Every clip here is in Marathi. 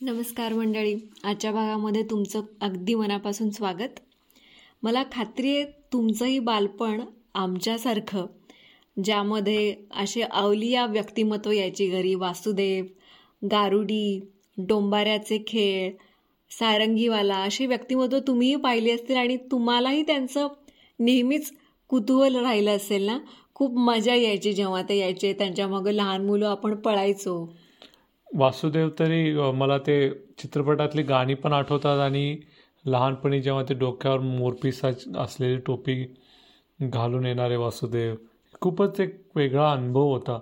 नमस्कार मंडळी. आजच्या भागामध्ये तुमचं अगदी मनापासून स्वागत. मला खात्री आहे तुमचंही बालपण आमच्यासारखं ज्यामध्ये असे अवलिया व्यक्तिमत्व यायची घरी. वासुदेव गारुडी डोंबाऱ्याचे खेळ सारंगीवाला अशी व्यक्तिमत्व तुम्हीही पाहिली असतील आणि तुम्हालाही त्यांचं नेहमीच कुतूहल राहिलं असेल ना? खूप मजा यायची जेव्हा ते यायचे. त्यांच्यामागं लहान मुलं आपण पळायचो. वासुदेव तरी मला ते चित्रपटातली गाणी पण आठवतात आणि लहानपणी जेव्हा ते डोक्यावर मोरपिसा असलेली टोपी घालून येणारे वासुदेव खूपच एक वेगळा अनुभव होता.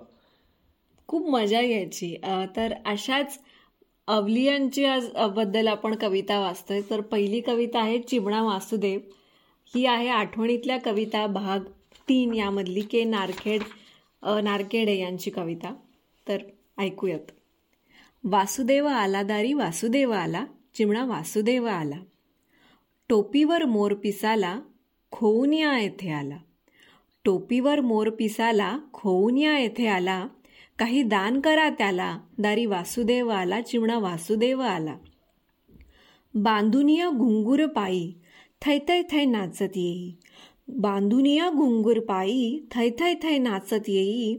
खूप मजा यायची तर अशाच अवलियांची आज बद्दल आपण कविता वाचतोय. तर पहिली कविता आहे चिमणा वासुदेव. ही आहे आठवणीतल्या कविता भाग तीन यामधली के नारखेड नारखेडे यांची कविता. तर ऐकूयात. वासुदेव आला दारी वासुदेव आला चिमणा वासुदेव आला. टोपीवर मोर पिसाला खोऊन या येथे आला. टोपीवर मोर पिसाला खोऊन या येथे आला. काही दान करा त्याला दारी वासुदेव आला चिमणा वासुदेव आला. बांधुनिया घुंगूर पायी थै थै थै नाचत येई. बांधुनिया घुंगूर पायी थै थै थै नाचत येई.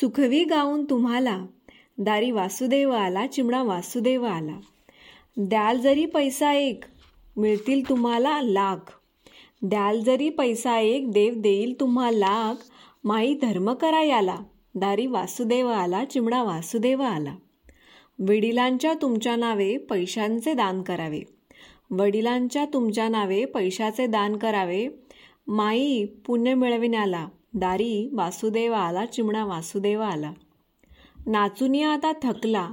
सुखवी गाऊन तुम्हाला दारी वासुदेव आला चिमणा वासुदेव आला. द्याल जरी पैसा एक मिळतील तुम्हाला लाख. द्याल जरी पैसा एक देव देईल तुम्हा लाख. माई धर्म करा याला. दारी वासुदेव आला चिमणा वासुदेव आला. वडिलांच्या तुमच्या नावे पैशांचे दान करावे. वडिलांच्या तुमच्या नावे पैशाचे दान करावे. माई पुण्य मिळविण्याला दारी वासुदेव आला चिमणा वासुदेव आला. नाचुनी आता थकला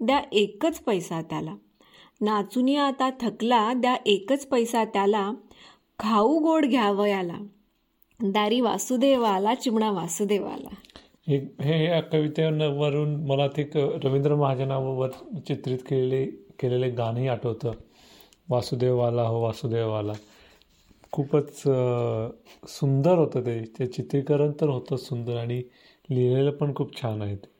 द्या एकच पैसा त्याला. नाचुनी आता थकला द्या एकच पैसा त्याला. खाऊ गोड घ्यावयाला दारी वासुदेवाला चिमणा वासुदेवाला. हे या कवितेवरून मला ते रवींद्र महाजनावर चित्रित केलेले केलेले गाणंही आठवतं. वासुदेवाला हो वासुदेवाला. खूपच सुंदर होतं ते. ते चित्रीकरण तर होतं सुंदर आणि लिहिलेलं पण खूप छान आहे ते.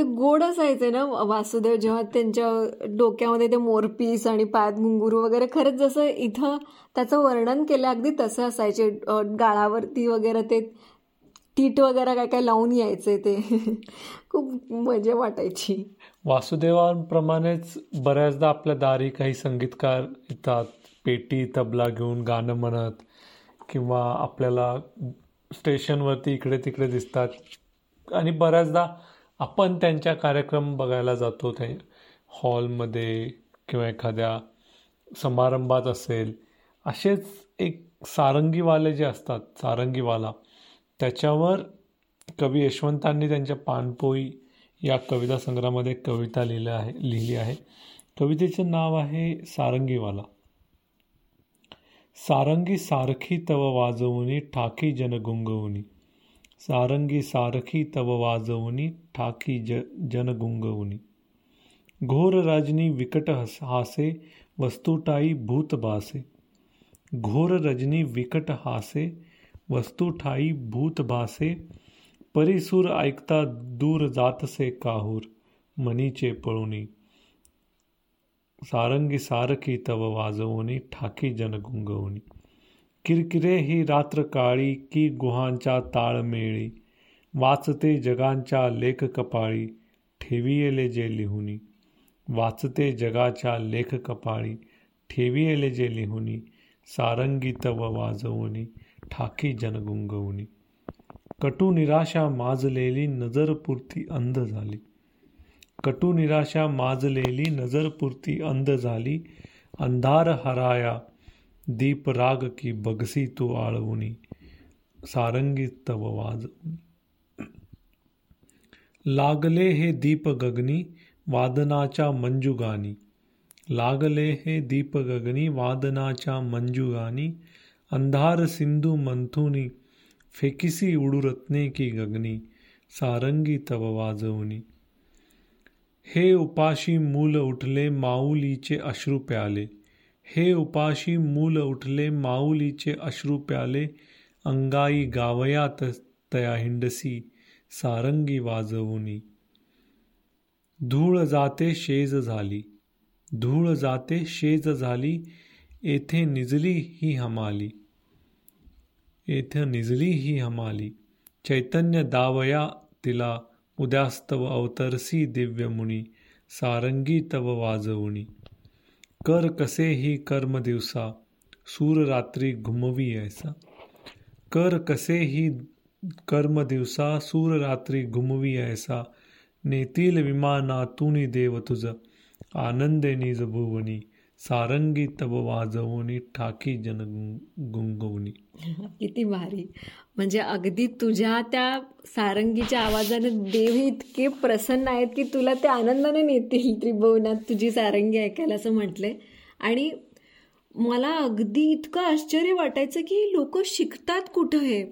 ते गोड असायचे ना वासुदेव जेव्हा त्यांच्या डोक्यामध्ये ते मोरपीस आणि पायात घुंगुरू वगैरे खरंच जसं इथं त्याचं वर्णन केलं अगदी तसं असायचे. गाळावरती वगैरे ते टीट वगैरे काय काय लावून यायचे ते. खूप मजा वाटायची. वासुदेवांप्रमाणेच बऱ्याचदा आपल्या दारी काही संगीतकार येतात पेटी तबला घेऊन गाणं म्हणत किंवा आपल्याला स्टेशनवरती इकडे तिकडे दिसतात. आणि बऱ्याचदा आपण त्यांच्या कार्यक्रम बघायला जातो ते हॉलमध्ये किंवा एखाद्या समारंभात असेल असेच एक सारंगीवाले जे असतात सारंगीवाला त्याच्यावर कवी यशवंतांनी त्यांच्या पानपोई या कविता संग्रहामध्ये कविता लिहिलं आहे लिहिली आहे. कवितेचे नाव आहे सारंगीवाला. सारंगी सारखी तव वाजवूनी ठाकी जन गुंगवणी सारंगी सारखी तव वाजवणी ठाकी ज जनगुंगवणी घोर रजनी विकट हासे वस्तुटाई भूत भासे घोर रजनी विकट हासे वस्तुठाई भूत भासे परिसूर ऐकता दूर जातसे काहूर मनीचे पळुनी. सारंगी सारखी तव वाजवणी ठाकी जनगुंगवणी किरकिरे ही रात्र काळी की गुहांच्या ताळमेळी वाचते जगांच्या लेख कपाळी जे लिहुनी. वाचते जगाच्या लेख कपाळी जे लिहुनी. सारंगी तव वाजवणी ठाकी जनगुंगवणी कटू निराशा माजलेली नजरपुरती अंध झाली. कटू निराशा माजलेली नजरपुरती अंध झाली. अंधार हराया दीप राग की बगसी तू आळवुनी सारंगी तव वाज लागले हे दीप गगनी वादनाच्या मंजुगानी लागले हे दीप गगनी वादनाच्या मंजुगानी अंधार सिंधू मंथुनी फेकिसी उडुरत्ने की गगनी सारंगी तव वाजवनी। हे उपाशी मूल उठले माऊलीचे अश्रू प्याले। हे उपाशी मूल उठले माऊलीचे अश्रू प्याले अंगाई गावयात तया हिंडसी सारंगी वाजवुनी. धूळ जाते शेज झाली. धूळ जाते शेज झाली येथे निजली ही हमाली. येथे निजली ही हमाली. चैतन्य दावया तिला उद्यास्तव अवतरसी दिव्यमुनी सारंगी तव वाजवणी कर कसे ही कर्म दिवसा सूर रात्री घुमवी ऐसा. कर कसे ही कर्म दिवसा सूर रात्री घुमवी ऐसा. नेतील विमानातून देव तुझ आनंदे निज भुवनी. सारंगी तब वाजवणी ठाकी जन गुंगवणी किती भारी. म्हणजे अगदी तुझ्या त्या सारंगीच्या आवाजाने देव इतके प्रसन्न आहेत की तुला ते आनंदाने नेतील त्रिभुवनात तुझी सारंगी ऐकायला असं म्हटलंय. आणि मला अगदी इतकं आश्चर्य वाटायचं की लोक शिकतात कुठं हे?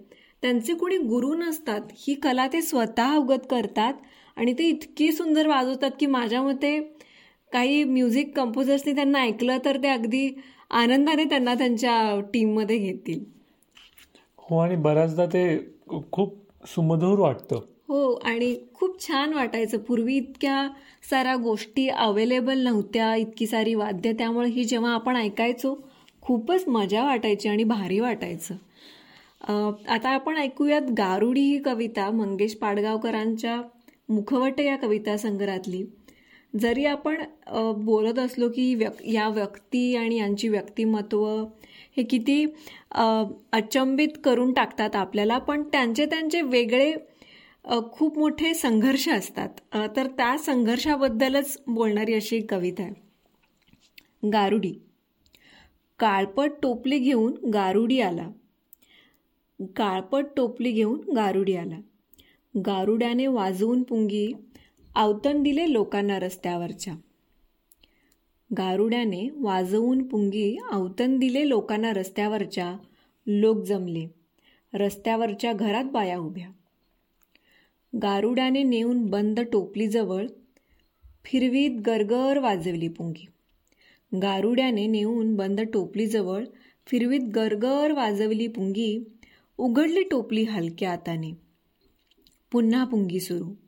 त्यांचे कोणी गुरु नसतात. ही कला ते स्वतः अवगत करतात आणि ते इतकी सुंदर वाजवतात की माझ्या मते काही म्युझिक कंपोजर्सनी त्यांना ऐकलं तर ते अगदी आनंदाने त्यांना त्यांच्या टीममध्ये घेतील. हो आणि बऱ्याचदा ते खूप सुमधूर वाटतं. हो आणि खूप छान वाटायचं. पूर्वी इतक्या साऱ्या गोष्टी अवेलेबल नव्हत्या इतकी सारी वाद्य त्यामुळे ही जेव्हा आपण ऐकायचो खूपच मजा वाटायची आणि भारी वाटायचं. आता आपण ऐकूयात गारुडी ही कविता मंगेश पाडगावकरांच्या मुखवट या कविता संग्रहातली. जरी आपण बोलत असलो की व्यक् या व्यक्ती आणि यांची व्यक्तिमत्व हे किती अचंबित करून टाकतात आपल्याला पण त्यांचे त्यांचे वेगळे खूप मोठे संघर्ष असतात. तर त्या संघर्षाबद्दलच बोलणारी अशी एक कविता आहे. गारुडी. काळपट टोपली घेऊन गारुडी आला. काळपट टोपली घेऊन गारुडी आला. गारुड्याने वाजवून पुंगी आवतण दिले लोकांना रस्त्यावरच्या. गारुड्याने वाजवून पुंगी आवतण दिले लोकांना रस्त्यावरच्या लोक जमले. रस्त्यावरच्या घरात बाया उभ्या. गारुड्याने नेऊन बंद टोपलीजवळ फिरवीत गरगर वाजवली पुंगी. गारुड्याने नेऊन बंद टोपलीजवळ फिरवीत गरगर वाजवली पुंगी. उघडली टोपली हलक्या हाताने पुन्हा पुंगी सुरू.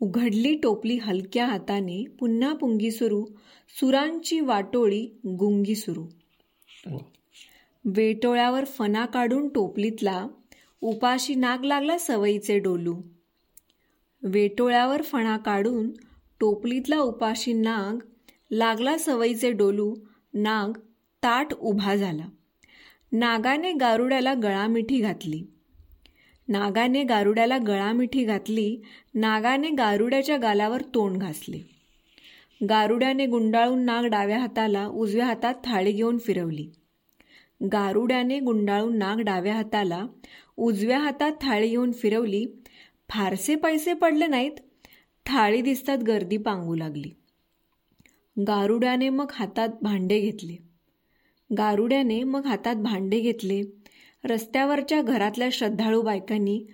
उघडली टोपली हलक्या हाताने पुन्हा पुंगी सुरू सुरांची वाटोळी गुंगी सुरू. वेटोळ्यावर फना काढून टोपलीतला उपाशी नाग लागला सवयीचे डोलू. वेटोळ्यावर फणा काढून टोपलीतला उपाशी नाग लागला सवयीचे डोलू नाग ताट उभा झाला. नागाने गारुड्याला गळामिठी घातली. नागाने गारुड्याला गळामिठी घातली नागाने गारुड्याच्या गालावर तोंड घासले. गारुड्याने गुंडाळून नाग डाव्या हाताला उजव्या हातात थाळी घेऊन फिरवली. गारुड्याने गुंडाळून नाग डाव्या हाताला उजव्या हातात थाळी घेऊन फिरवली. फारसे पैसे पडले नाहीत. थाळी दिसतात गर्दी पांगू लागली. गारुड्याने मग हातात भांडे घेतले. गारुड्याने मग हातात भांडे घेतले. रस्त्यावरच्या घरातल्या श्रद्धाळू बायकांनी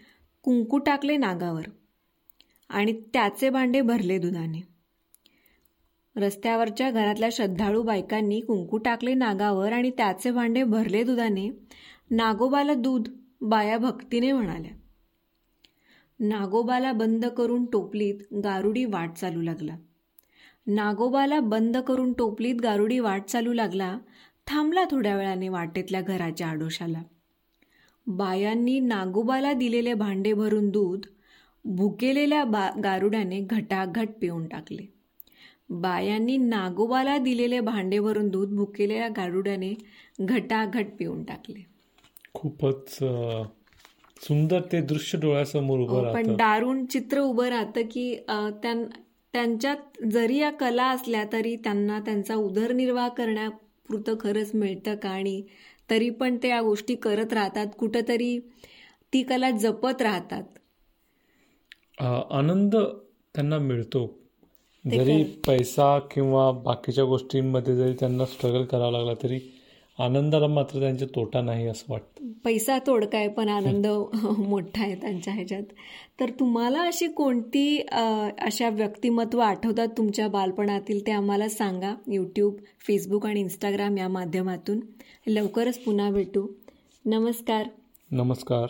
कुंकू टाकले नागावर आणि त्याचे भांडे भरले दुधाने. रस्त्यावरच्या घरातल्या श्रद्धाळू बायकांनी कुंकू टाकले नागावर आणि त्याचे भांडे भरले दुधाने नागोबाला दूध बाया भक्तीने म्हणाल्या. नागोबाला बंद करून टोपलीत गारुडी वाट चालू लागला. नागोबाला बंद करून टोपलीत गारुडी वाट चालू लागला. थांबला थोड्या वेळाने वाटेतल्या घराच्या आडोशाला. बायांनी नागोबाला दिलेले भांडे भरून दूध भुकेलेल्या बा गारुड्याने घटाघट पिऊन टाकले. बायांनी नागोबाला दिलेले भांडे भरून दूध भुकेलेल्या गारुड्याने घटाघट पिऊन टाकले. खूपच सुंदर ते दृश्य डोळ्यासमोर उभं हो, पण दारुण चित्र उभं राहतं की त्यांच्यात जरी या कला असल्या तरी त्यांना त्यांचा उदरनिर्वाह करण्यापुरतं खरंच मिळतं का आणि तरी पण ते या गोष्टी करत राहतात. कुठंतरी ती कला जपत राहतात. आनंद त्यांना मिळतो. जरी पैसा किंवा बाकीच्या गोष्टींमध्ये जरी त्यांना स्ट्रगल करावा लागला तरी आनंदाला मात्र त्यांचा तोटा नाही असं वाटतं. पैसा तोडका आहे पण आनंद मोठा आहे त्यांच्या ह्याच्यात. तर तुम्हाला अशी कोणती अशा व्यक्तिमत्व आठवतात तुमच्या बालपणातील ते आम्हाला सांगा. यूट्यूब फेसबुक आणि इंस्टाग्राम या माध्यमातून. लवकरच पुन्हा भेटू. नमस्कार. नमस्कार.